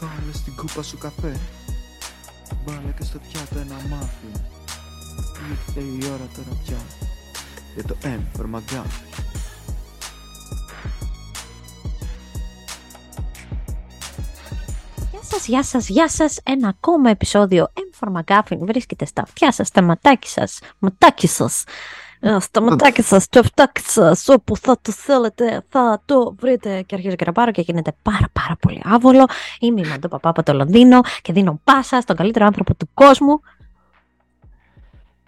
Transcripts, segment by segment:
Βάλε στην κούπα σου καφέ. Βάλε και στο πιάτο ένα μάφι Ήρθε η ώρα τώρα πια. Για το M for McGuffin Γεια σας, γεια σας, γεια σας. Ένα ακόμα επεισόδιο M for McGuffin. Βρίσκεται στα αυτιά σας, στα ματάκι σας, ματάκι σας. Ε, Στα ματάκι σας, το αυτάκι σας, όπου θα το θέλετε, θα το βρείτε. Και αρχίζει και να πάρω και γίνεται πάρα πάρα πολύ άβολο. Είμαι η Μαντώ Παπά από το Λονδίνο και δίνω πάσα στον καλύτερο άνθρωπο του κόσμου.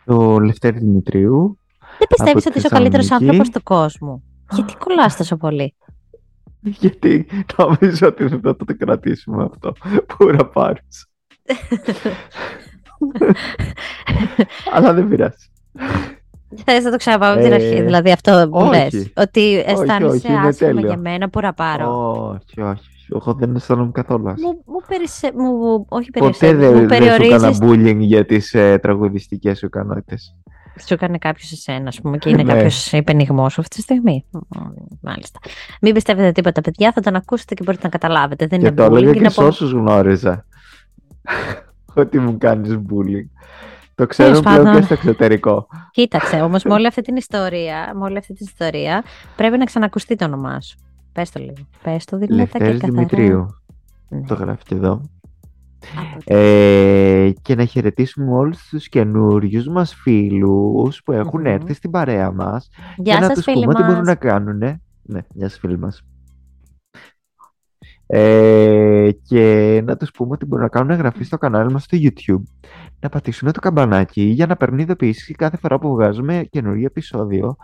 Το Λευτέρη Δημητρίου Δεν πιστεύεις Από ότι είσαι ο καλύτερος Θεσσαλονίκη. άνθρωπος του κόσμου; Γιατί κολλάς τόσο πολύ; Γιατί νομίζω ότι δεν θα το κρατήσουμε αυτό που να πάρεις Αλλά δεν πειράζει Θες να το ξαναπάω από την Ε, αρχή, δηλαδή αυτό που όχι. λες. Ότι αισθάνεσαι όχι, είναι άσχημα τέλειο. για μένα που ραπάρω. Όχι, όχι, εγώ δεν αισθάνομαι καθόλου άσχημα. Μου, μου, περισε... μου, όχι Ποτέ περισσεύει, μου δεν, δεν σου έκανα περιορίζεις. bullying για τις ε, τραγουδιστικές σου ικανότητες. Σου έκανε κάποιος εσένα, ας πούμε, και είναι Ναι. κάποιος υπενιγμός σου αυτή τη στιγμή. Μ, Μάλιστα. Μην πιστεύετε τίποτα, παιδιά, θα τον ακούσετε και μπορείτε να καταλάβετε. Δεν Και είναι το έλεγα bullying, και είναι σε από... όσους γνώριζα. Ότι μου κάνεις bullying. Το ξέρουν Τέλος πλέον και πάντων. στο εξωτερικό. Κοίταξε, όμως με όλη αυτή την ιστορία, με όλη αυτή την ιστορία, πρέπει να ξανακουστεί το όνομά σου. Πες το λίγο. Πες το δυνατά και Λευτέρης καθαρά. Δημητρίου. Ναι. Το γράφει και εδώ. Από- Ε, και να χαιρετήσουμε όλους τους καινούριους μας φίλους που έχουν Μμμ. έρθει στην παρέα μας Γεια και να σας τους φίλοι πούμε τι μπορούν μας. να κάνουν. Ναι, γεια σας φίλοι μας. Ε, και να τους πούμε ότι μπορούν να κάνουν εγγραφή στο κανάλι μας στο YouTube να πατήσουν το καμπανάκι για να παίρνουν ειδοποιήσεις κάθε φορά που βγάζουμε καινούργιο επεισόδιο.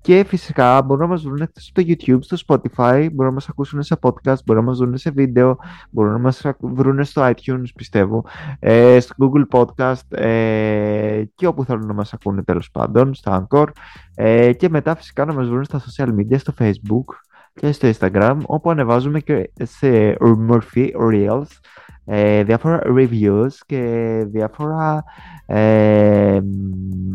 Και φυσικά μπορούν να μας βρουν εκτός από το YouTube, στο Spotify, μπορούν να μας ακούσουν σε podcast, μπορούν να μας βρουν σε βίντεο, μπορούν να μας βρουν στο iTunes πιστεύω, ε, στο Google Podcast ε, και όπου θέλουν να μας ακούνε τέλος πάντων, στο Anchor. Ε, και μετά φυσικά να μας βρουν στα social media, στο Facebook και στο Instagram όπου ανεβάζουμε και σε μορφή Reels ε, διάφορα reviews και διάφορα ε,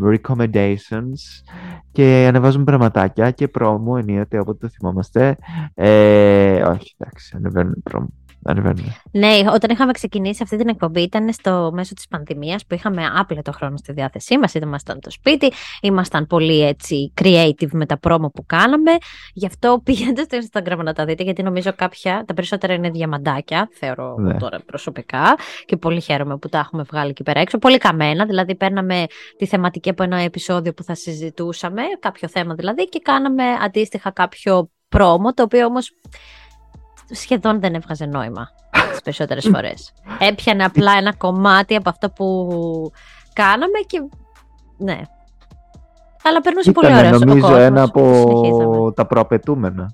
recommendations και ανεβάζουμε πραγματάκια και πρόμο ενίοτε όποτε το θυμόμαστε. Ε, όχι, εντάξει, ανεβαίνουν πρόμο. Ανεβαίνουν. Ναι, όταν είχαμε ξεκινήσει αυτή την εκπομπή ήταν στο μέσο της πανδημίας που είχαμε άπλετο χρόνο στη διάθεσή μας, ήμασταν στο σπίτι, ήμασταν πολύ έτσι creative με τα πρόμο που κάναμε, γι' αυτό πηγαίνετε στο Instagram να τα δείτε γιατί νομίζω κάποια, τα περισσότερα είναι διαμαντάκια, θεωρώ Ναι. τώρα προσωπικά και πολύ χαίρομαι που τα έχουμε βγάλει εκεί πέρα έξω, πολύ καμένα, δηλαδή παίρναμε τη θεματική από ένα επεισόδιο που θα συζητούσαμε, κάποιο θέμα δηλαδή και κάναμε αντίστοιχα κάποιο πρόμο, το οποίο όμως σχεδόν δεν έβγαζε νόημα τις περισσότερες φορές. Έπιανε απλά ένα κομμάτι από αυτό που κάναμε και ναι. Αλλά περνούσε πολύ Ήταν ωραία ο νομίζω κόσμος ένα που συνεχίζαμε. από τα προαπαιτούμενα.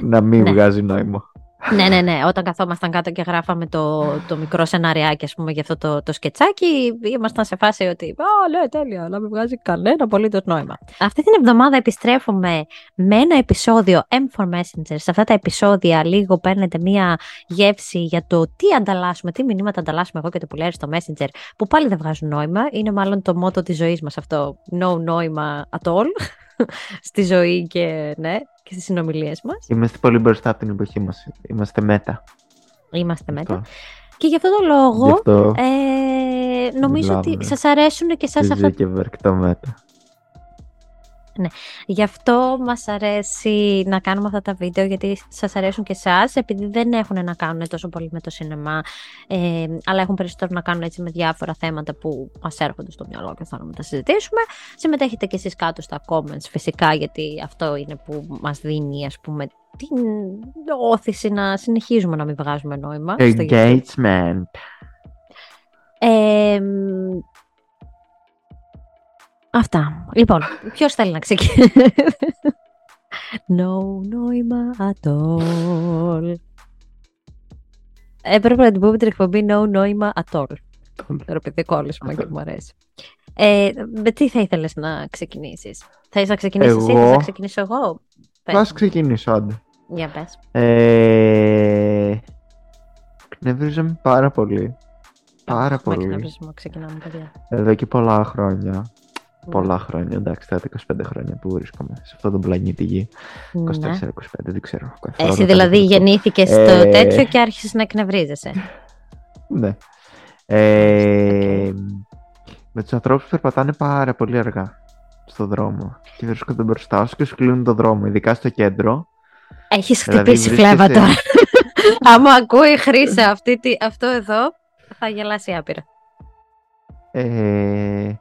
Να μην Ναι. βγάζει νόημα. Ναι, ναι, ναι. Όταν καθόμασταν κάτω και γράφαμε το, το μικρό σεναριάκι, ας πούμε, για αυτό το, το σκετσάκι, ήμασταν σε φάση ότι «Α, ναι, τέλεια, αλλά μην βγάζει κανένα απολύτως νόημα». Αυτή την εβδομάδα επιστρέφουμε με ένα επεισόδιο M for Messenger. Σε αυτά τα επεισόδια λίγο παίρνετε μία γεύση για το τι ανταλλάσσουμε, τι μηνύματα ανταλλάσσουμε εγώ και το πουλέρι στο Messenger, που πάλι δεν βγάζουν νόημα. Είναι μάλλον το μότο της ζωής μας αυτό, no νόημα at all, στη ζωή και, ναι, και στις συνομιλίες μας. Είμαστε πολύ μπροστά από την εποχή μας. Είμαστε μέτα. Είμαστε μετά. Αυτό. Και γι' αυτό το λόγο, Γι' αυτό ε, νομίζω Μιλάμε. ότι σας αρέσουν και σας αυτά. και βερκτό μέτα. Γι' αυτό μας αρέσει να κάνουμε αυτά τα βίντεο, γιατί σας αρέσουν και εσάς, επειδή δεν έχουν να κάνουν τόσο πολύ με το σινεμά, ε, αλλά έχουν περισσότερο να κάνουν έτσι με διάφορα θέματα που μας έρχονται στο μυαλό και θέλουμε να τα συζητήσουμε. Συμμετέχετε και εσείς κάτω στα comments φυσικά, γιατί αυτό είναι που μας δίνει, ας πούμε, την όθηση να συνεχίζουμε να μην βγάζουμε νόημα. στο YouTube. Engagement. Ε, μ, αυτά. Λοιπόν, ποιος θέλει να ξεκινήσει; No νόημα at all. Έπρεπε να την πούμε την εκπομπή No νόημα at all. Τώρα επειδή κόλλησμα και μου αρέσει. Ε, με τι θα ήθελες να ξεκινήσεις; Θα να ξεκινήσεις εσύ, Εγώ. θες να ξεκινήσω εγώ; Πες Ας μου. ξεκινήσω, άντε. Για πες. Ε... Κνευρίζομαι πάρα πολύ. Πάρα Με πολύ. εκνευρισμό ξεκινάμε, παιδιά. Εδώ και πολλά χρόνια. Πολλά χρόνια, εντάξει, τα 25 χρόνια που βρίσκομαι σε αυτόν τον πλανήτη Γη. 24-25, Ναι. δεν ξέρω. Εσύ δηλαδή γεννήθηκες στο Ε, τέτοιο και άρχισες να εκνευρίζεσαι. Ναι. Ε, Με τους ανθρώπους που περπατάνε πάρα πολύ αργά στον δρόμο και βρίσκονται μπροστά σου και σου κλείνουν τον δρόμο, ειδικά στο κέντρο. Έχεις Δηλαδή, χτυπήσει βρίσκεσαι- φλέβα τώρα. Άμα ακούει η Χρύσα αυτή, τη- αυτό εδώ, θα γελάσει άπειρα. Ε,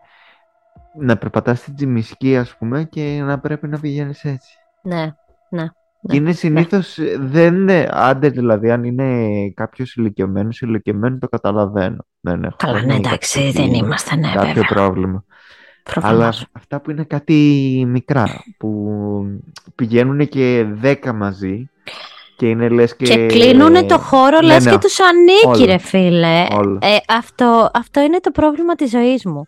να περπατάς στην τσιμισκή ας πούμε και να πρέπει να πηγαίνεις έτσι. Ναι, ναι. Και είναι συνήθως, δεν είναι, άντε δηλαδή αν είναι κάποιος ηλικιωμένος, ηλικιωμένο το καταλαβαίνω. Δεν έχω Καλά, ναι, καμία εντάξει, κάποιο- δεν είμαστε, ναι, κάποιο βέβαια. πρόβλημα. Αλλά Προφανώς. αυτά που είναι κάτι μικρά, που πηγαίνουν και δέκα μαζί και είναι λες και... Και κλείνουν το χώρο, ναι, λες ναι, και τους ανήκει, όλα. ρε φίλε. Όλα. Ε, αυτό, αυτό είναι το πρόβλημα της ζωής μου.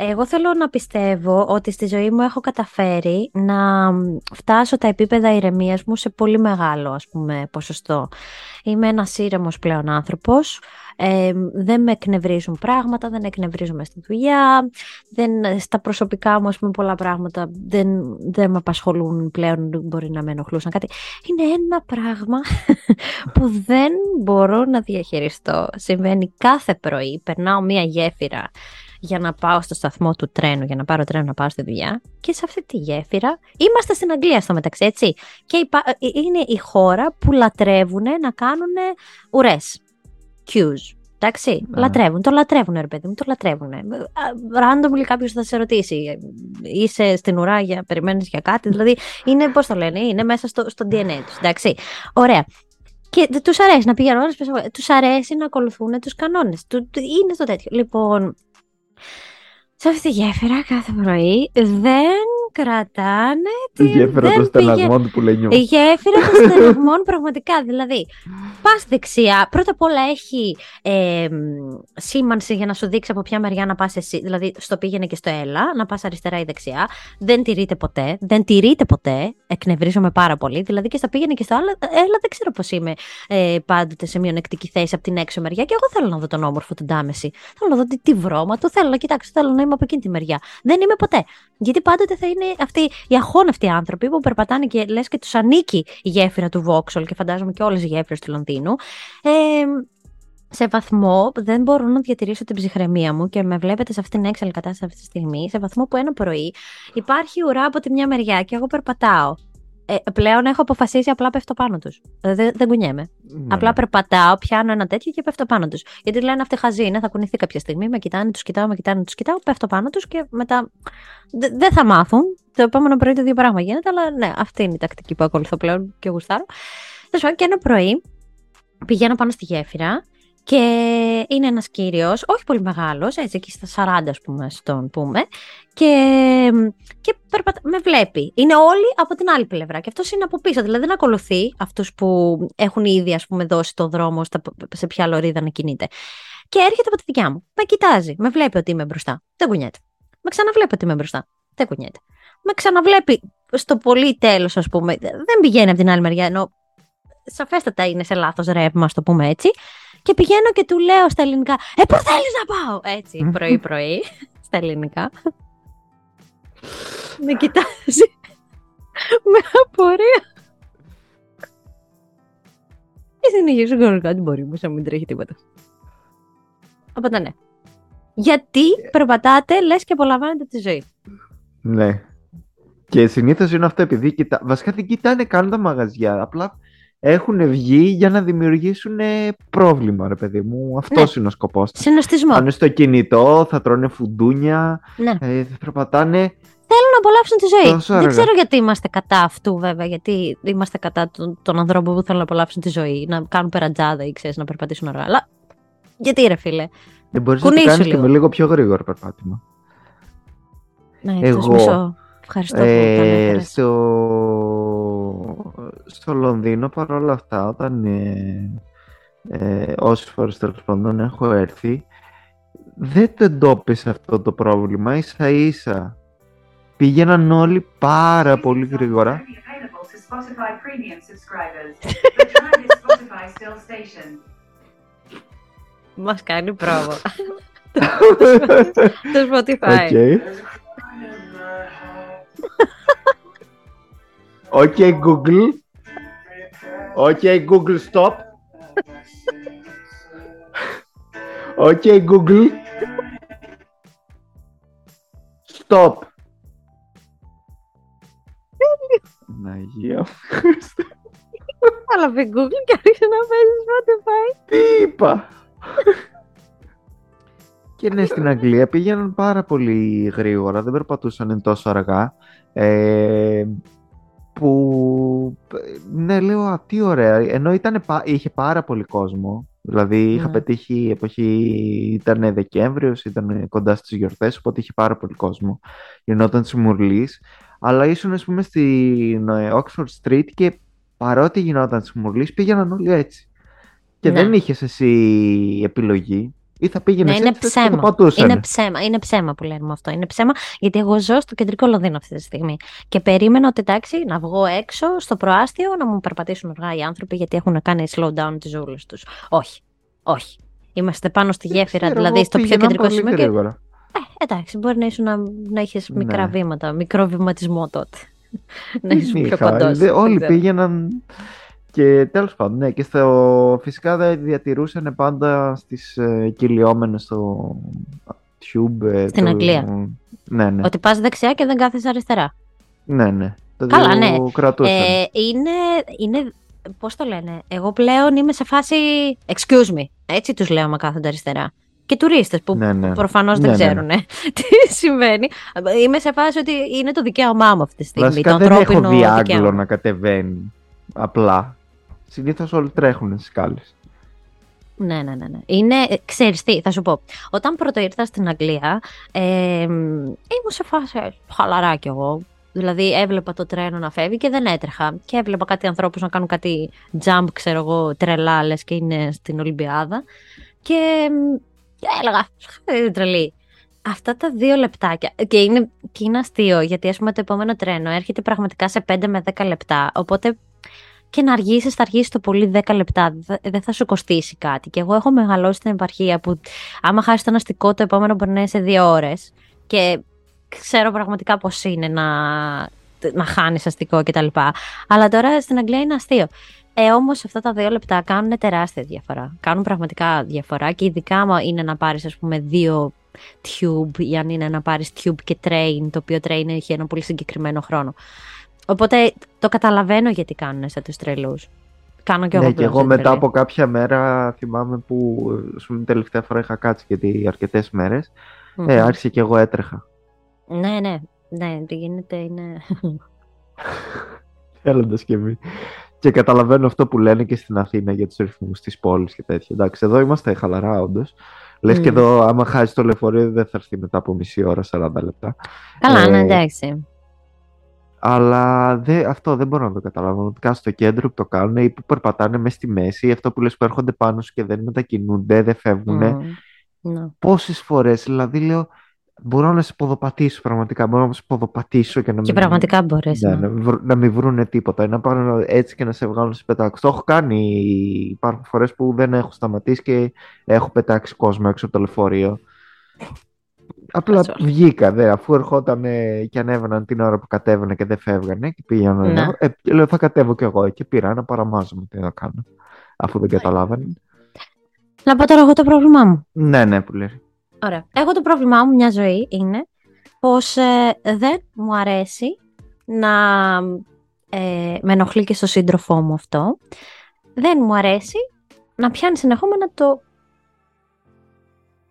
Εγώ θέλω να πιστεύω ότι στη ζωή μου έχω καταφέρει να φτάσω τα επίπεδα ηρεμίας μου σε πολύ μεγάλο ας πούμε, ποσοστό. Είμαι ένας ήρεμος πλέον άνθρωπος, ε, δεν με εκνευρίζουν πράγματα, δεν εκνευρίζομαι στη δουλειά, δεν, στα προσωπικά μου ας πούμε, πολλά πράγματα δεν, δεν με απασχολούν πλέον, μπορεί να με ενοχλούσαν κάτι. Είναι ένα πράγμα που δεν μπορώ να διαχειριστώ. Συμβαίνει κάθε πρωί, περνάω μία γέφυρα για να πάω στο σταθμό του τρένου, για να πάρω τρένο να πάω στη δουλειά. Και σε αυτή τη γέφυρα, είμαστε στην Αγγλία στο μεταξύ, έτσι. Και υπά- ε, είναι η χώρα που λατρεύουν να κάνουν ουρές. Cues. Εντάξει, Ναι. λατρεύουν, το λατρεύουν ρε παιδί μου, το λατρεύουν. Randomly κάποιος θα σε ρωτήσει, ε, είσαι στην ουρά για, περιμένεις για κάτι, δηλαδή είναι, πώς το λένε, είναι μέσα στο, στο DNA τους, εντάξει. Ωραία. Και τους αρέσει να πηγαίνουν όλες Τους αρέσει να ακολουθούν τους κανόνες. Είναι στο τέτοιο. Λοιπόν, σε αυτή τη γέφυρα κάθε πρωί δεν κρατάνε Τη τη- γέφυρα δεν των στεναγμών του που λέει νιώ. η γέφυρα των στεναγμών πραγματικά. Δηλαδή, πας δεξιά, πρώτα απ' όλα έχει ε, μ, σήμανση για να σου δείξει από ποια μεριά να πας εσύ. Δηλαδή, στο πήγαινε και στο έλα, να πας αριστερά ή δεξιά. Δεν τηρείται ποτέ. Δεν τηρείται ποτέ. Εκνευρίζομαι πάρα πολύ. Δηλαδή, και στα πήγαινε και στο άλλο, έλα, δεν ξέρω πώς είμαι ε, πάντοτε σε μειονεκτική θέση από την έξω μεριά. Και εγώ θέλω να δω τον όμορφο τον Τάμεση. Θέλω να δω τι, τι βρώμα του. Θέλω να κοιτάξω. Θέλω να είμαι από εκείνη τη μεριά. Δεν είμαι ποτέ. Γιατί πάντοτε θα είναι αυτοί οι αχώνευτοι άνθρωποι που περπατάνε και λες και τους ανήκει η γέφυρα του Vauxhall και φαντάζομαι και όλες οι γέφυρες του Λονδίνου. Ε, σε βαθμό δεν μπορώ να διατηρήσω την ψυχραιμία μου και με βλέπετε σε αυτήν την έξαλλη κατάσταση αυτή τη στιγμή, σε βαθμό που ένα πρωί υπάρχει ουρά από τη μια μεριά και εγώ περπατάω. Ε, πλέον έχω αποφασίσει απλά πέφτω πάνω τους. Δεν, δεν κουνιέμαι. Ναι. Απλά περπατάω, πιάνω ένα τέτοιο και πέφτω πάνω τους. Γιατί λένε αυτοί χαζοί είναι, θα κουνηθεί κάποια στιγμή, με κοιτάνε, τους κοιτάω, με κοιτάνε, τους κοιτάω, πέφτω πάνω τους και μετά. δε- Δεν θα μάθουν. Το επόμενο πρωί το ίδιο πράγμα γίνεται, αλλά ναι, αυτή είναι η τακτική που ακολουθώ πλέον και γουστάρω. Τέλος πάντων, και ένα πρωί πηγαίνω πάνω στη γέφυρα και είναι ένας κύριος, όχι πολύ μεγάλος, έτσι εκεί στα 40 ας πούμε, στον πούμε, και, και περπατα... με βλέπει. Είναι όλοι από την άλλη πλευρά και αυτός είναι από πίσω, δηλαδή δεν ακολουθεί αυτούς που έχουν ήδη ας πούμε δώσει το δρόμο στα... σε ποια λωρίδα να κινείται. Και έρχεται από τη δικιά μου. Με κοιτάζει. Με βλέπει ότι είμαι μπροστά. Δεν κουνιέται. Με ξαναβλέπει ότι είμαι μπροστά. Δεν κουνιέται. Με ξαναβλέπει στο πολύ τέλος, ας πούμε. Δεν πηγαίνει από την άλλη μεριά, ενώ σαφέστατα είναι σε λάθος ρεύμα, ας το πούμε έτσι. Και πηγαίνω και του λέω στα ελληνικά, Ε, πού θέλεις να πάω! Έτσι, πρωί-πρωί, στα ελληνικά. Με κοιτάζει με απορία. Και συνεχίζω κανονικά την πορεία μου, σαν να μην τρέχει τίποτα. Οπότε ναι. Γιατί περπατάτε, λες και απολαμβάνετε τη ζωή. Ναι. Και συνήθως είναι αυτό επειδή κοιτά... βασικά δεν κοιτάνε καν τα μαγαζιά. Απλά έχουν βγει για να δημιουργήσουν ε, πρόβλημα, ρε παιδί μου. Αυτός Ναι. είναι ο σκοπός. Συνοστισμός. Πάνε στο κινητό, θα τρώνε φουντούνια, Ναι. ε, θα περπατάνε. Θέλουν να απολαύσουν τη ζωή. Τόσο Δεν αργά. ξέρω γιατί είμαστε κατά αυτού, βέβαια. Γιατί είμαστε κατά των, των ανθρώπων που θέλουν να απολαύσουν τη ζωή, να κάνουν περατζάδα ή ξέρεις, να περπατήσουν αργά. Αλλά γιατί, ρε φίλε; Δεν μπορείς να το Κουνήσου κάνεις και λίγο. με λίγο πιο γρήγορο περπάτημα. Ναι, Εγώ, Εγώ, μισό. Ευχαριστώ που το Ε, ανέφερες. στο... στο Λονδίνο παρόλα αυτά όταν ε, ε, όσες φορές τέλος πάντων έχω έρθει δεν το εντόπισα αυτό το πρόβλημα ίσα ίσα πήγαιναν όλοι πάρα πολύ γρήγορα Available to Spotify Premium subscribers. But try this Spotify still station. Μας κάνει πρόβο. το Spotify. OK. Okay, Google. Okay, Google, stop. Okay, Google. Stop. Παναγία μου. Αλλά πει Google και άρχισε να παίζεις Spotify. Τι είπα; Και ναι, στην Αγγλία πήγαιναν πάρα πολύ γρήγορα, δεν περπατούσαν τόσο αργά. Ε, που, ναι, λέω, α, τι ωραία. Ενώ ήταν, είχε πάρα πολύ κόσμο. Δηλαδή, είχα Ναι. πετύχει η εποχή, ήταν Δεκέμβριος, ήταν κοντά στις γιορτές, οπότε είχε πάρα πολύ κόσμο. Γινόταν της Μουρλής. Αλλά ήσουν, ας πούμε, στην ε, Oxford Street και παρότι γινόταν της Μουρλής, πήγαιναν όλοι έτσι. Και Ναι. δεν είχες εσύ επιλογή. Ή θα πήγαινε Ναι, είναι έτσι, θα το ψέμα. πατούσανε. Είναι ψέμα, είναι ψέμα που λένε αυτό. Είναι ψέμα γιατί εγώ ζω στο κεντρικό Λονδίνο αυτή τη στιγμή. Και περίμενα ότι εντάξει να βγω έξω στο προάστιο να μου περπατήσουν αργά οι άνθρωποι γιατί έχουν κάνει slow down τις ζούλες τους. Όχι. Όχι. Είμαστε πάνω στη γέφυρα, Ξέρω, δηλαδή εγώ στο πιο πήγαινα κεντρικό πολύ σημείο. Και... γρήγορα. Ε, εντάξει, μπορεί να, ήσουν να, να είχε Ναι. μικρά βήματα, μικρό βηματισμό τότε. να Δεν ήσουν πιο είχα, κοντό. δε- όλοι πήγαιναν και τέλος πάντων, ναι, και στο, φυσικά δεν διατηρούσαν πάντα στις ε, κυλιόμενες στο tube. ε, Στην το- Αγγλία. Ναι, ναι, Ότι πας δεξιά και δεν κάθεσαι αριστερά. ναι, ναι. Το Καλά, ναι. κρατούσαν. Ε, είναι, είναι, πώς το λένε, εγώ πλέον είμαι σε φάση excuse me, έτσι τους λέω άμα κάθονται αριστερά. Και τουρίστες που ναι, ναι. προφανώς Ναι, δεν ναι. ξέρουν τι συμβαίνει. Είμαι σε φάση ότι είναι το δικαίωμά μου αυτή τη στιγμή, Βασικά το δεν έχω ανθρώπινο δει Άγγλο δικαίωμα. να κατεβαίνει απλά. Συνήθως όλοι τρέχουν στις σκάλες. Ναι, ναι, ναι. ναι. Είναι, ε, ξέρεις τι, θα σου πω. Όταν πρώτο ήρθα στην Αγγλία, ε, μ, ήμουν σε φάση ε, χαλαρά κι εγώ. Δηλαδή έβλεπα το τρένο να φεύγει και δεν έτρεχα. Και έβλεπα κάτι ανθρώπους να κάνουν κάτι jump, ξέρω εγώ, τρελά, λες και είναι στην Ολυμπιάδα. Και, μ, και έλεγα, «Ε, τρελή. Αυτά τα δύο λεπτάκια. Και είναι, και είναι αστείο, γιατί ας πούμε το επόμενο τρένο έρχεται πραγματικά σε 5 με 10 λεπτά. Οπότε και να αργήσεις, θα αργήσεις το πολύ 10 λεπτά. Δεν- Δεν θα σου κοστίσει κάτι. Και εγώ έχω μεγαλώσει στην επαρχία που άμα χάσεις το αστικό, το επόμενο μπορεί να είναι σε δύο ώρες. Και ξέρω πραγματικά πώς είναι να, να χάνεις αστικό κτλ. Αλλά τώρα στην Αγγλία είναι αστείο. Ε, όμως αυτά τα δύο λεπτά κάνουν τεράστια διαφορά. Κάνουν πραγματικά διαφορά και ειδικά άμα είναι να πάρεις, ας πούμε, δύο tube ή αν είναι να πάρεις tube και train, το οποίο train έχει ένα πολύ συγκεκριμένο χρόνο. Οπότε το καταλαβαίνω γιατί κάνουν σε τους τρελούς. Κάνω και εγώ Ναι, και πλέον εγώ σαν μετά τρελή. από κάποια μέρα θυμάμαι που ας πούμε, τελευταία φορά είχα κάτσει γιατί αρκετές μέρες Μμμ. ε, άρχισε και εγώ έτρεχα. Ναι, ναι. Ναι, τι γίνεται είναι. Θέλοντας και εμείς. Και καταλαβαίνω αυτό που λένε και στην Αθήνα για τους ρυθμούς της πόλης και τέτοια. Εντάξει, εδώ είμαστε χαλαρά όντως. Λες και Μμ. εδώ άμα χάσεις το λεωφορείο δεν θα έρθει μετά από μισή ώρα, 40 λεπτά. Καλά, ναι, Ε, εντάξει. Αλλά δε, αυτό δεν μπορώ να το καταλάβω. Ειδικά στο κέντρο που το κάνουν ή που περπατάνε μέσα στη μέση, ή αυτό που λες που έρχονται πάνω σου και δεν μετακινούνται, δεν φεύγουν. Μμ. Ναι. Πόσες φορές, δηλαδή λέω, μπορώ να σε ποδοπατήσω πραγματικά. Μπορώ να σε ποδοπατήσω και να Και μην- πραγματικά μπορείς. Ναι, να, μην βρω- να μην βρούνε τίποτα. Ή να πάνε έτσι και να σε βγάλουν σε πετάξεις. Το έχω κάνει. Υπάρχουν φορές που δεν έχω σταματήσει και έχω πετάξει κόσμο έξω από το λεωφορείο. Απλά That's all. βγήκα, δε, αφού ερχόταν ε, και ανέβαιναν την ώρα που κατέβαινα και δεν φεύγανε και πήγαιναν. Ναι. Ε, και λέω θα κατέβω κι εγώ και πήρα να παραμάζομαι τι να κάνω. Αφού δεν καταλάβανε. Να πω τώρα εγώ το πρόβλημά μου. Ναι, ναι, που λέει. Ωραία. Εγώ το πρόβλημά μου μια ζωή είναι πως ε, δεν μου αρέσει να ε, με ενοχλεί και στο σύντροφό μου αυτό. Δεν μου αρέσει να πιάνει συνεχόμενα το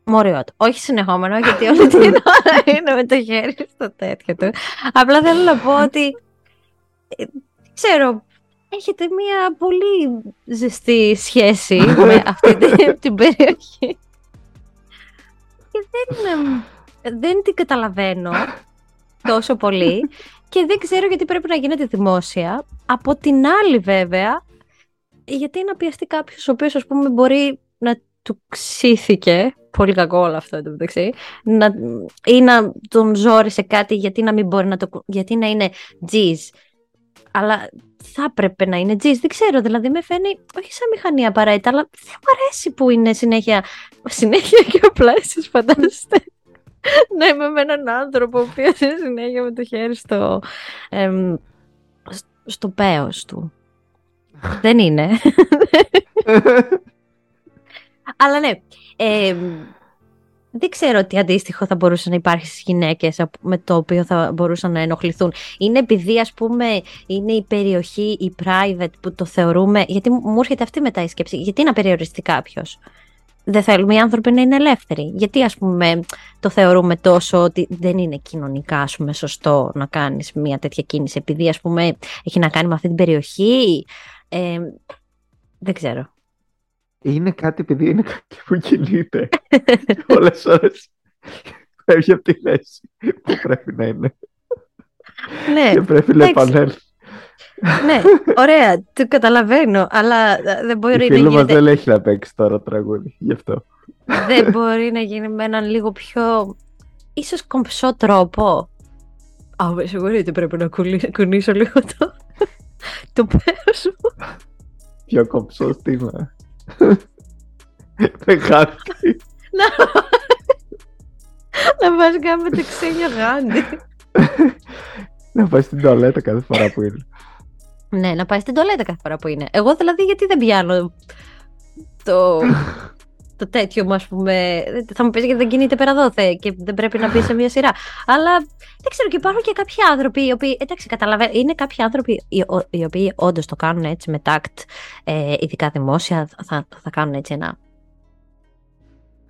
μόριό του. Όχι συνεχόμενο, γιατί όλη την ώρα είναι με το χέρι στο τέτοιο του. Απλά θέλω να πω ότι, ε, ξέρω, έχετε μια πολύ ζεστή σχέση με αυτή την, την περιοχή. Και δεν, εμ, δεν την καταλαβαίνω τόσο πολύ και δεν ξέρω γιατί πρέπει να γίνεται δημόσια. Από την άλλη βέβαια, γιατί να πιαστεί κάποιος ο οποίος ας πούμε μπορεί να του ξύθηκε, πολύ κακό όλο αυτό το μεταξύ, να, ή να τον ζόρισε κάτι γιατί να μην μπορεί να το, γιατί να είναι τζιζ. Αλλά θα έπρεπε να είναι τζιζ, δεν ξέρω, δηλαδή με φαίνει όχι σαν μηχανή απαραίτητα, αλλά δεν μου αρέσει που είναι συνέχεια, συνέχεια και απλά εσείς φαντάζεστε. να είμαι με έναν άνθρωπο ο οποίος συνέχεια με το χέρι στο, εμ, σ- στο πέος του. Δεν είναι. Αλλά ναι, εμ, δεν ξέρω τι αντίστοιχο θα μπορούσε να υπάρχει στις γυναίκες απ- με το οποίο θα μπορούσαν να ενοχληθούν. Είναι επειδή ας πούμε είναι η περιοχή, η private που το θεωρούμε, γιατί μου μου έρχεται αυτή μετά η σκέψη, γιατί να περιοριστεί κάποιος; Δεν θέλουμε οι άνθρωποι να είναι ελεύθεροι. Γιατί ας πούμε το θεωρούμε τόσο ότι δεν είναι κοινωνικά ας πούμε, σωστό να κάνεις μια τέτοια κίνηση επειδή ας πούμε έχει να κάνει με αυτή την περιοχή; Ε, δεν ξέρω. Είναι κάτι επειδή είναι κάτι που κινείται. Όλες ώρες φεύγει από τη θέση που πρέπει να είναι. ναι, Και πρέπει να εντάξει. επανέλθει. ναι, ωραία, το καταλαβαίνω, αλλά ε, δεν Η μπορεί, να φίλη μας γίνεται, δεν έχει να παίξει τώρα τραγούδι, γι' αυτό. δεν μπορεί να γίνει με έναν λίγο πιο ίσως κομψό τρόπο. Α, με συγχωρείτε, πρέπει να κουλή- κουνήσω λίγο το, το πέρας μου. Πιο κομψός τι είναι. Δεν χάθη. να, να μας κάνουμε το ξένιο γάντι. Να πάει στην τουαλέτα κάθε φορά που είναι. ναι, να πάει στην τολέτα κάθε φορά που είναι. Εγώ δηλαδή γιατί δεν πιάνω το, το τέτοιο μου, ας πούμε. Θα μου πεις γιατί δεν κινείται πέρα δόθε και δεν πρέπει να μπει σε μια σειρά. Αλλά δεν ξέρω, και υπάρχουν και κάποιοι άνθρωποι οι οποίοι. Εντάξει, καταλαβαίνω. Είναι κάποιοι άνθρωποι οι, ο- οι οποίοι όντως το κάνουν έτσι με τάκτ, ε, ειδικά δημόσια, θα, θα κάνουν έτσι ένα.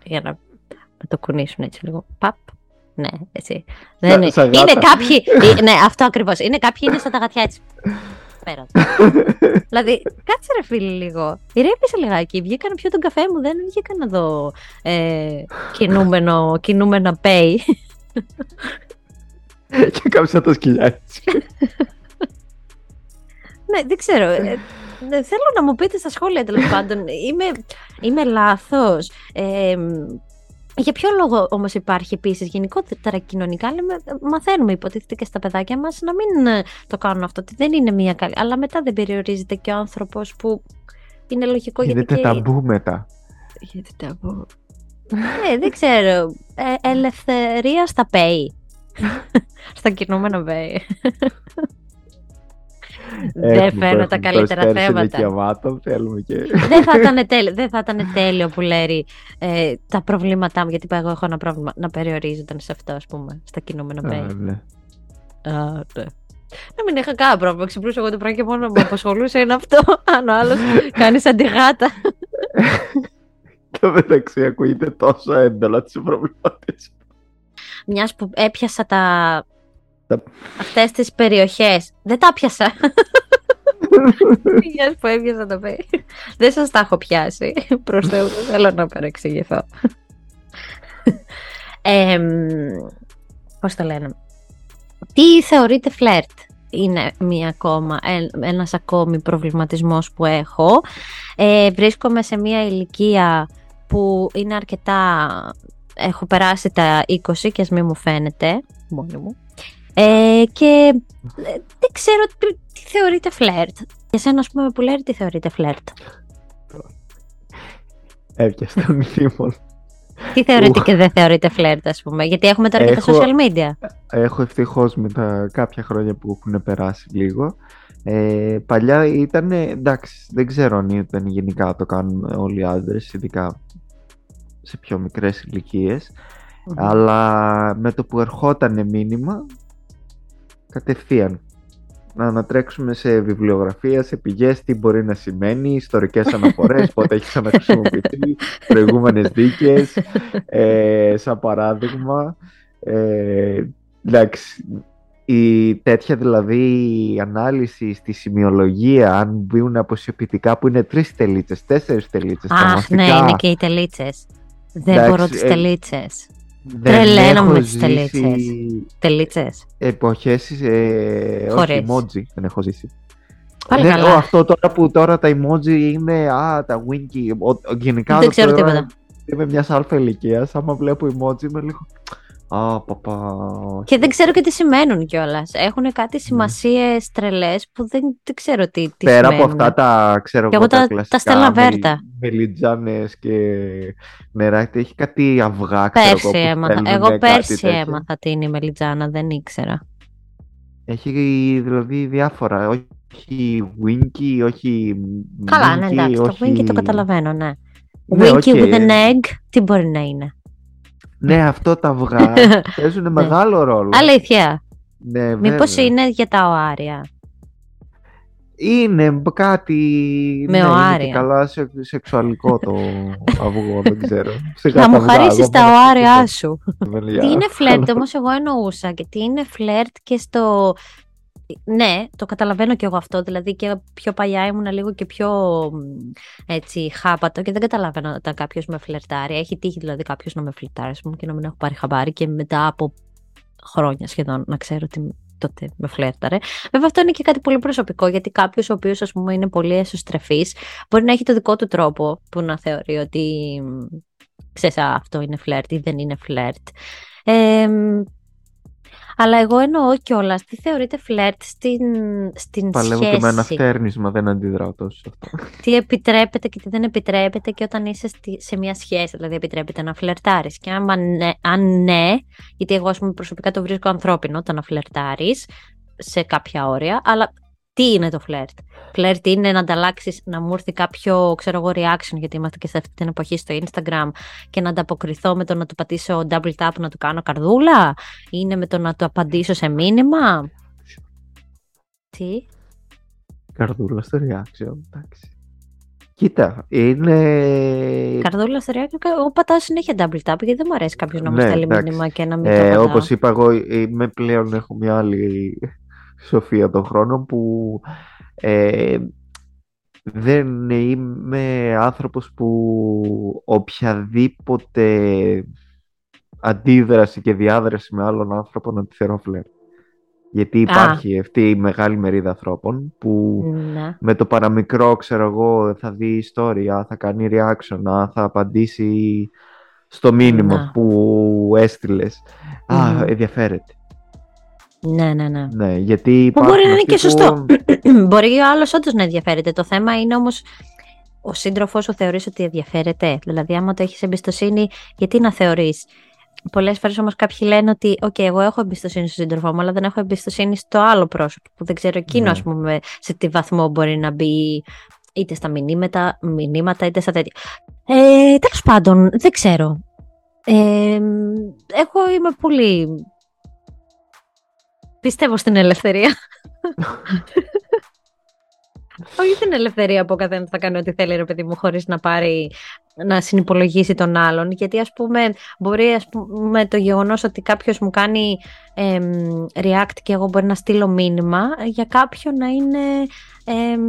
για να, να το κουνήσουν έτσι λίγο. Παπ. Ναι, έτσι. Δεν είναι, σαν είναι γάτα. κάποιοι. ε, ναι, αυτό ακριβώς. Είναι κάποιοι είναι σαν τα γατιά έτσι. Πέρα. δηλαδή, κάτσε ρε φίλοι λίγο. Ηρέμησε λιγάκι. Βγήκα να πιω τον καφέ μου. Δεν βγήκα να δω ε, κινούμενο, κινούμενα pay. Και κάμψα το σκυλιάκι. ναι, δεν ξέρω. Ε, ε, θέλω να μου πείτε στα σχόλια τέλος πάντων. Είμαι, είμαι λάθος. Ε, για ποιο λόγο όμως υπάρχει επίσης γενικότερα κοινωνικά, λέμε, μαθαίνουμε υποτίθεται και στα παιδάκια μας να μην ε, το κάνουν αυτό, ότι δεν είναι μια καλή, αλλά μετά δεν περιορίζεται και ο άνθρωπος που είναι λογικό γιατί Γίνεται και... ταμπού μετά. Γιατί ταμπού. Ναι, δεν ξέρω. Ε, ελευθερία στα pay. στα κινούμενα pay. Δεν Έχουμε φέρνω που τα έχουμε καλύτερα προσφέρει σε θέματα. δικαιωμάτων, θέλουμε και... δεν, θα ήταν τέλειο, δεν θα ήταν τέλειο που λέει ε, τα προβλήματά μου, γιατί είπα εγώ έχω ένα πρόβλημα να περιορίζονταν σε αυτό, ας πούμε, στα κινούμενα Α, pay. ναι. Α, ναι. Να μην είχα κανένα πρόβλημα. Ξυπνούσα εγώ το πρωί και μόνο με απασχολούσε είναι αυτό. Αν ο άλλος κάνεις σαν τη γάτα. Και μεταξύ ακούγεται τόσο έντονα τις προβλημάτες. Μιας που έπιασα τα. Τα- αυτές τις περιοχές. Δεν τα πιάσα. Μια που έπιασα τα πέ. Δεν σας τα έχω πιάσει. Προς Θεού, δεν θέλω να παρεξηγηθώ. ε, πώς το λένε. Τι θεωρείτε φλερτ; Είναι μία ακόμα, ε- ένας ακόμη προβληματισμός που έχω. Ε, βρίσκομαι σε μία ηλικία που είναι αρκετά... Έχω περάσει τα 20 και ας μην μου φαίνεται μόνη μου. Ε, και ε, δεν ξέρω τι, τι θεωρείτε φλερτ. Για σένα, ας πούμε, που λέει τι θεωρείτε φλερτ; Έπιασε τον ήμουν. Τι θεωρείτε Ου. και δεν θεωρείτε φλερτ, ας πούμε; Γιατί έχουμε τώρα και τα Έχω- social media. Έχω ευτυχώς με τα κάποια χρόνια που έχουν περάσει λίγο. Ε, παλιά ήταν εντάξει, δεν ξέρω αν ήταν γενικά το κάνουν όλοι οι άντρες, ειδικά σε πιο μικρές ηλικίες. Αλλά με το που ερχόταν μήνυμα, κατευθείαν να ανατρέξουμε σε βιβλιογραφία, σε πηγές, τι μπορεί να σημαίνει, ιστορικές αναφορές, πότε έχει ξαναχρησιμοποιηθεί, προηγούμενες δίκες, ε, σαν παράδειγμα. Ε, εντάξει, η τέτοια δηλαδή η ανάλυση στη σημειολογία, αν μπουν αποσιοποιητικά που είναι τρεις τελίτσες, τέσσερις τελίτσες, τα Αχ, ναι, μαστικά, είναι και οι τελίτσες. Δεν Εντάξει, μπορώ τις ε, τελίτσες. Δεν τρελαίνομαι έχω με τις ζήσει τελίτσες. Τελίτσες. εποχές, ε, όχι Χωρίς. emoji, δεν έχω ζήσει. Πάλι Ναι, καλά. ο, αυτό τώρα που τώρα τα emoji είναι, α, τα winky, ο, ο, γενικά Δεν ξέρω τώρα τίποτα. Είμαι μιας αλφα ηλικίας, άμα βλέπω emoji είμαι λίγο, α, παπα, Και δεν ξέρω και τι σημαίνουν κιόλας. Έχουν Ναι. κάτι σημασίες τρελές που δεν, δεν ξέρω τι, τι Πέρα από σημαίνουν. αυτά τα, ξέρω Και εγώ, εγώ τα- τα κλασικά στέλνα με- βέρτα. Μελιτζάνες και νεράκι. Έχει κάτι αυγά, ξέρω εγώ, Πέρσι που έμαθα. στέλνουνε Εγώ κάτι πέρσι τέτοιο. έμαθα τι είναι η μελιτζάνα, δεν ήξερα. Έχει δηλαδή διάφορα. Όχι Winky, όχι Καλά, ναι, Minky, εντάξει, το όχι... Winky το καταλαβαίνω, ναι. Ναι, Winky οκ. with an egg, τι μπορεί να είναι; Ναι, αυτό τα αυγά παίζουν μεγάλο ρόλο. Αλήθεια. Ναι, Μήπως βέβαια. είναι για τα οάρια; Είναι κάτι. Με ναι, είναι οάρια. και καλά σε, σεξουαλικό το αυγό, δεν ξέρω. Σε Να κάτι μου αυγά, χαρίσεις εγώ τα μόνο οάρια αυτό σου. δεν για Τι είναι φλερτ άλλο. όμως εγώ εννοούσα και τι είναι φλερτ και στο... Ναι, το καταλαβαίνω κι εγώ αυτό, δηλαδή και πιο παλιά ήμουν λίγο και πιο μ, έτσι χάπατο και δεν καταλαβαίνω όταν κάποιος με φλερτάρει. Έχει τύχει δηλαδή κάποιος να με φλερτάρει ας πούμε, και να μην έχω πάρει χαμπάρι και μετά από χρόνια σχεδόν να ξέρω ότι τότε με φλέρταρε. Βέβαια αυτό είναι και κάτι πολύ προσωπικό γιατί κάποιος ο οποίος ας πούμε είναι πολύ εσωστρεφής μπορεί να έχει το δικό του τρόπο που να θεωρεί ότι μ, ξέρεις α, αυτό είναι φλερτ ή δεν είναι φλερτ. Ε, μ, αλλά εγώ εννοώ κιόλας τι θεωρείται φλερτ στην, στην Παλεύω σχέση. και με ένα φτέρνισμα, δεν αντιδράω τόσο σε αυτό. Τι επιτρέπεται και τι δεν επιτρέπεται και όταν είσαι στη- σε μια σχέση, δηλαδή επιτρέπεται να φλερτάρεις. Και άμα ναι, αν ναι, γιατί εγώ ας πούμε προσωπικά το βρίσκω ανθρώπινο το να φλερτάρεις σε κάποια όρια, αλλά τι είναι το φλερτ; Φλερτ είναι να ανταλλάξεις, να μου έρθει κάποιο ξέρω εγώ, reaction, γιατί είμαστε και σε αυτή την εποχή στο Instagram και να ανταποκριθώ με το να του πατήσω double tap να του κάνω καρδούλα; Είναι με το να του απαντήσω σε μήνυμα; Τι; Καρδούλα στο reaction, εντάξει. Κοίτα, είναι. Καρδούλα στο reaction, εγώ πατάω συνέχεια double tap γιατί δεν μου αρέσει κάποιος να μου Ναι, στέλνει εντάξει. μήνυμα και να μην το Ε, πατάω. όπως είπα εγώ, είμαι πλέον, έχω μια άλλη σοφία των χρόνων που ε, δεν είμαι άνθρωπος που οποιαδήποτε αντίδραση και διάδραση με άλλον άνθρωπο να τη θεωρώ φλερ. Γιατί υπάρχει αυτή η μεγάλη μερίδα ανθρώπων που Ναι. με το παραμικρό, ξέρω εγώ, θα δει ιστορία, θα κάνει reaction, α, θα απαντήσει στο μήνυμα Να. που έστειλες. Α, Μμμ. ενδιαφέρεται. Ναι, ναι, ναι. Ναι, γιατί Που υπάρχουν μπορεί να είναι αυτοί και που- σωστό. μπορεί ο άλλος όντως να ενδιαφέρεται. Το θέμα είναι όμως ο σύντροφός σου θεωρείς ότι ενδιαφέρεται; Δηλαδή, άμα το έχεις εμπιστοσύνη, γιατί να θεωρείς; Πολλές φορές όμως κάποιοι λένε ότι, OK, εγώ έχω εμπιστοσύνη στον σύντροφό μου, αλλά δεν έχω εμπιστοσύνη στο άλλο πρόσωπο. Που δεν ξέρω εκείνο, Ναι. ας πούμε, σε τι βαθμό μπορεί να μπει είτε στα μηνύματα, μηνύματα είτε στα τέτοια. Ε, Τέλος πάντων, δεν ξέρω. Ε, εγώ είμαι πολύ. Πιστεύω στην ελευθερία. Όχι την ελευθερία που ο καθένας θα κάνει ό,τι θέλει, ρε παιδί μου, χωρίς να πάρει να συνυπολογίσει τον άλλον. Γιατί, ας πούμε, μπορεί ας πούμε, το γεγονός ότι κάποιος μου κάνει εμ, react και εγώ μπορεί να στείλω μήνυμα για κάποιον να είναι. εμ,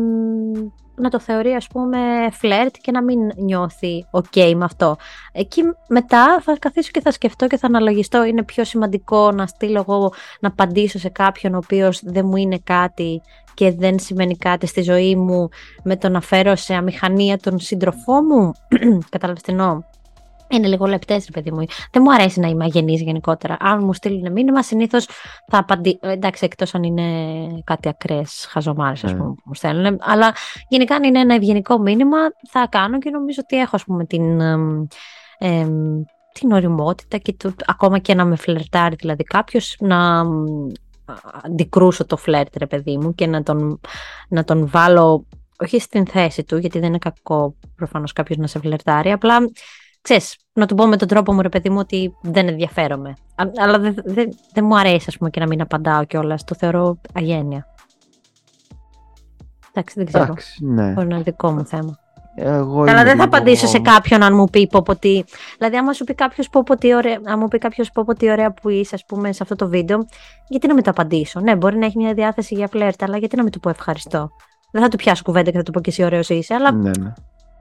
να το θεωρεί ας πούμε φλερτ και να μην νιώθει ok με αυτό. Εκεί μετά θα καθίσω και θα σκεφτώ και θα αναλογιστώ είναι πιο σημαντικό να στείλω εγώ να απαντήσω σε κάποιον ο οποίος δεν μου είναι κάτι και δεν σημαίνει κάτι στη ζωή μου με το να φέρω σε αμηχανία τον σύντροφό μου. Κατάλαβες τι εννοώ; Είναι λίγο λεπτές, ρε παιδί μου. Δεν μου αρέσει να είμαι αγενής γενικότερα. Αν μου στείλουν μήνυμα, συνήθως θα απαντήσω. Εντάξει, εκτός αν είναι κάτι ακραίες χαζομάρες, ας Ναι. πούμε, που μου στέλνουν. Αλλά γενικά, αν είναι ένα ευγενικό μήνυμα, θα κάνω και νομίζω ότι έχω, ας πούμε, την. εμ, εμ, την οριμότητα και το, ακόμα και να με φλερτάρει δηλαδή κάποιος να μ, αντικρούσω το φλερτ ρε παιδί μου και να τον, να τον βάλω όχι στην θέση του γιατί δεν είναι κακό προφανώς κάποιος να σε φλερτάρει απλά ξέρεις, να του πω με τον τρόπο μου ρε παιδί μου ότι δεν ενδιαφέρομαι Α- αλλά δεν δεν- δεν μου αρέσει ας πούμε και να μην απαντάω κιόλας. το θεωρώ αγένεια εντάξει δεν ξέρω Εντάξει, ναι. μπορεί να είναι δικό μου θέμα Εγώ αλλά είμαι δεν θα λίγο- απαντήσω σε κάποιον αν μου πει πω πω τι. Δηλαδή, άμα σου πει κάποιος πω πω τι ωραία, αν μου πει κάποιος πω πω τι ωραία που είσαι, ας πούμε, σε αυτό το βίντεο, γιατί να μην το απαντήσω; Ναι, μπορεί να έχει μια διάθεση για φλερτ, αλλά γιατί να μην του πω ευχαριστώ. Δεν θα του πιάσω κουβέντα και θα του πω και εσύ ωραίος είσαι, αλλά Ναι, ναι.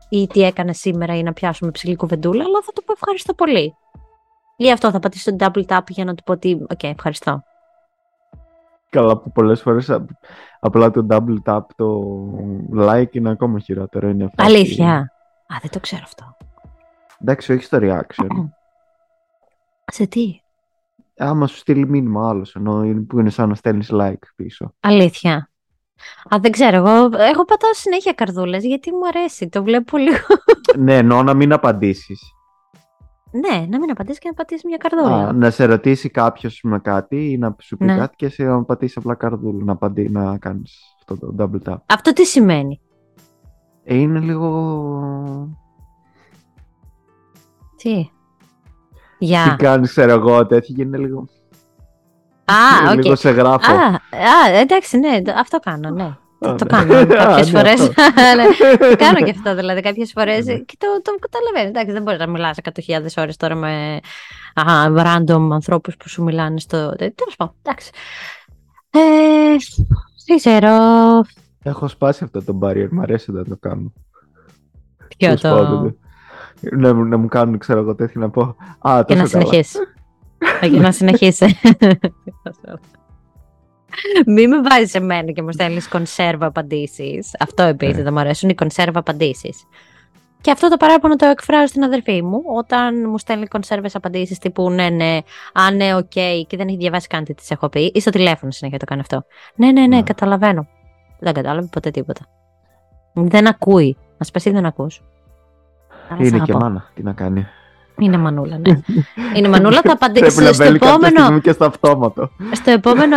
Ή τι έκανε σήμερα ή να πιάσουμε ψηλή κουβεντούλα, αλλά θα του πω ευχαριστώ πολύ. Ή αυτό θα πατήσω το double tap για να του πω ότι, οκ, ευχαριστώ. Καλά που πολλές φορές α- απλά το double tap, το like είναι ακόμα χειρότερο. Είναι φάση- Αλήθεια. Α, δεν το ξέρω αυτό. Εντάξει, όχι στο reaction. Σε τι; Άμα σου στείλει μήνυμα άλλος, ενώ είναι- που είναι σαν να στέλνεις like πίσω. Αλήθεια. Α, δεν ξέρω. Εγώ, εγώ πατάω συνέχεια καρδούλες γιατί μου αρέσει. Το βλέπω λίγο. ναι, εννοώ να μην απαντήσεις. ναι, να μην απαντήσεις και να πατήσεις μια καρδούλα. Α, να σε ρωτήσει κάποιος με κάτι ή να σου πει Ναι. κάτι και εσύ να πατήσεις απλά καρδούλα να, απαντή, να κάνεις αυτό το double tap. Αυτό τι σημαίνει; Ε, είναι λίγο... Τι; Γεια. Τι κάνεις, ξέρω εγώ, τέτοιο και είναι λίγο... Α, είναι οκ. λίγο σε γράφω. Α, α, εντάξει, ναι, το- αυτό κάνω, ναι. Το, Α, το ναι. κάνω Α, κάποιες ναι, φορές. αυτό. κάνω και αυτό δηλαδή κάποιες φορές. Ναι. Και το, το καταλαβαίνω. Εντάξει, δεν μπορεί να μιλάς 100.000 ώρες τώρα με α, random ανθρώπους που σου μιλάνε στο. Τέλος πάντων, εντάξει. Ε, δεν ξέρω. Έχω σπάσει αυτό το barrier, μου αρέσει να το κάνω. Ποιο Τέλος το. πάντων, Να, μου- να μου κάνουν, ξέρω εγώ, τέτοιο να πω. Α, Και τόσο να καλά. συνεχίσεις. Και να συνεχίσει. Μην με βάζεις εμένα και μου στέλνεις κονσέρβα απαντήσεις. Αυτό επίσης Ναι. δεν μου αρέσουν οι κονσέρβα απαντήσεις. Και αυτό το παράπονο το εκφράζω στην αδερφή μου όταν μου στέλνει κονσέρβες απαντήσεις τύπου ναι, ναι, α, ναι, οκ, και δεν έχει διαβάσει καν τι τη έχω πει. Ή στο τηλέφωνο συνέχεια το κάνει αυτό. Ναι, ναι, ναι, Ναι. καταλαβαίνω. Δεν κατάλαβε ποτέ τίποτα. Δεν ακούει. Μας πει δεν ακούς. Είναι και μάνα, τι να κάνει. Είναι μανούλα, ναι. Είναι μανούλα, θα Πρέπει απαντήσει να στο μπαίνει κάποια επόμενο. στιγμή και στο αυτόματο. Στο επόμενο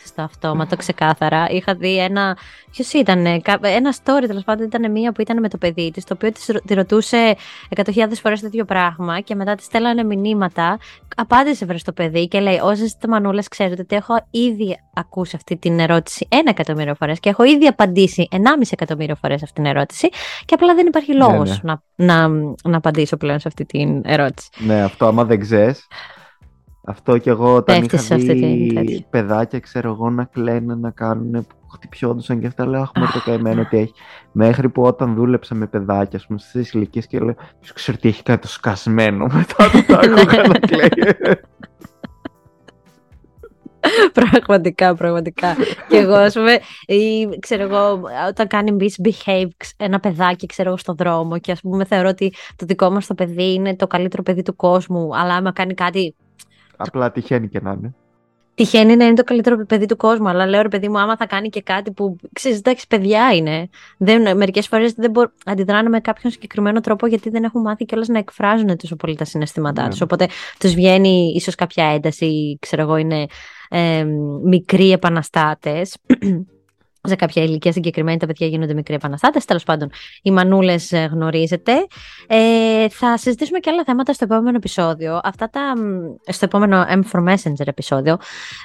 έμφο. Στο αυτόματο ξεκάθαρα. Είχα δει ένα. Ποιος ήταν, ένα story τέλος πάντων. Ήταν μία που ήταν με το παιδί της, το οποίο της ρω- τη ρωτούσε 100.000 φορές το ίδιο πράγμα και μετά της στέλνανε μηνύματα. Απάντησε βρε στο παιδί και λέει: Όσες είστε μανούλες, ξέρετε ότι έχω ήδη ακούσει αυτή την ερώτηση ένα εκατομμύριο φορές και έχω ήδη απαντήσει 1,5 εκατομμύριο φορές αυτή την ερώτηση. Και απλά δεν υπάρχει Ναι, λόγος ναι. να, να, να απαντήσω πλέον σε αυτή την ερώτηση. Ναι, αυτό άμα δεν ξέρεις. Αυτό κι εγώ όταν Πέφτεις σε είχα αυτή την δει τέτοια. παιδάκια, ξέρω εγώ, να κλαίνε, να κάνουν που χτυπιόντουσαν και αυτά, λέω, αχ, μωρέ το καημένο τι έχει. Μέχρι που όταν δούλεψα με παιδάκια, ας πούμε, στις ηλικίες και λέω, «Ποιος ξέρει τι έχει κάνει το σκασμένο, μετά το άκουγα να κλαίει. πραγματικά, πραγματικά. και εγώ, ας πούμε, ή, ξέρω εγώ, όταν κάνει misbehave ξ- ένα παιδάκι, ξέρω εγώ, στον δρόμο και ας πούμε θεωρώ ότι το δικό μας το παιδί είναι το καλύτερο παιδί του κόσμου, αλλά άμα κάνει κάτι. Απλά τυχαίνει και να είναι. Τυχαίνει να είναι το καλύτερο παιδί του κόσμου, αλλά λέω ρε παιδί μου, άμα θα κάνει και κάτι που ξέρεις, εντάξει, παιδιά είναι. Δεν, μερικές φορές δεν μπορούν, αντιδράνε με κάποιον συγκεκριμένο τρόπο γιατί δεν έχουν μάθει κιόλας να εκφράζουν τόσο πολύ τα συναισθήματά Ναι. τους. Οπότε τους βγαίνει ίσως κάποια ένταση, ή, ξέρω εγώ, είναι ε, μικροί επαναστάτες. Σε κάποια ηλικία συγκεκριμένη τα παιδιά γίνονται μικροί επαναστάτες. Τέλος πάντων, οι μανούλες ε, γνωρίζετε. Ε, θα συζητήσουμε και άλλα θέματα στο επόμενο επεισόδιο. Αυτά τα, μ, στο επόμενο M4 Messenger επεισόδιο.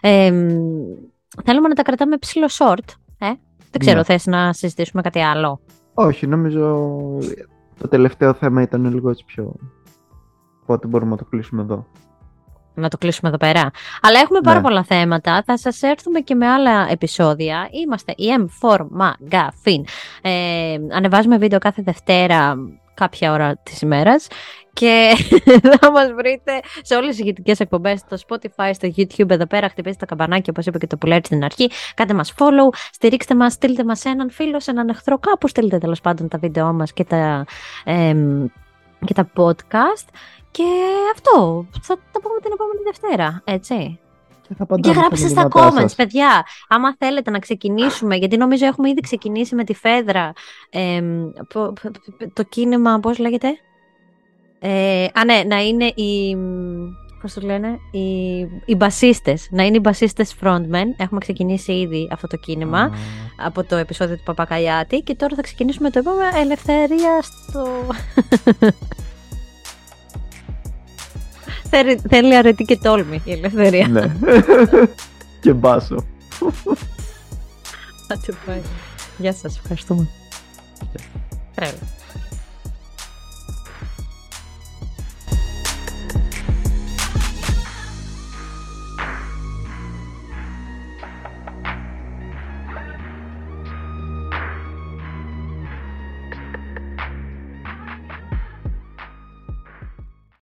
Ε, μ, θέλουμε να τα κρατάμε ψηλό short. Ε; Δεν ξέρω, Ναι. θες να συζητήσουμε κάτι άλλο; Όχι, νομίζω το τελευταίο θέμα ήταν λίγο έτσι πιο... Οπότε μπορούμε να το κλείσουμε εδώ. Να το κλείσουμε εδώ πέρα. Αλλά έχουμε πάρα Ναι. πολλά θέματα. Θα σας έρθουμε και με άλλα επεισόδια. Είμαστε η M4 Magazine. Ε, ανεβάζουμε βίντεο κάθε Δευτέρα κάποια ώρα της ημέρας και θα μας βρείτε σε όλες τις ηγετικές εκπομπές στο Spotify, στο YouTube εδώ πέρα χτυπήστε το καμπανάκι όπως είπε και το πουλέρ στην αρχή κάντε μας follow, στηρίξτε μας στείλτε μας σε έναν φίλο, σε έναν εχθρό κάπου στείλτε τέλος πάντων τα βίντεό μας και τα, εμ, και τα podcast και αυτό θα τα πούμε την επόμενη Δευτέρα, έτσι. Και θα απαντάμε Και γράψτε στα μηνύματά comments, σας. παιδιά. Άμα θέλετε να ξεκινήσουμε, γιατί νομίζω έχουμε ήδη ξεκινήσει με τη Φέδρα. εμ, πο- πο- πο- το κίνημα, πώς λέγεται; Ε, α, ναι, να είναι οι. Πώς το λένε, οι, οι μπασίστες, να είναι οι μπασίστες frontmen. Έχουμε ξεκινήσει ήδη αυτό το κίνημα Α, από το επεισόδιο του Παπακαλιάτη και τώρα θα ξεκινήσουμε το επόμενο Ελευθερία στο... Θέλει, θέλει αρετή και τόλμη η ελευθερία. Ναι. και μπάσο. Θα το πάει. Γεια σας, ευχαριστούμε. Πρέπει.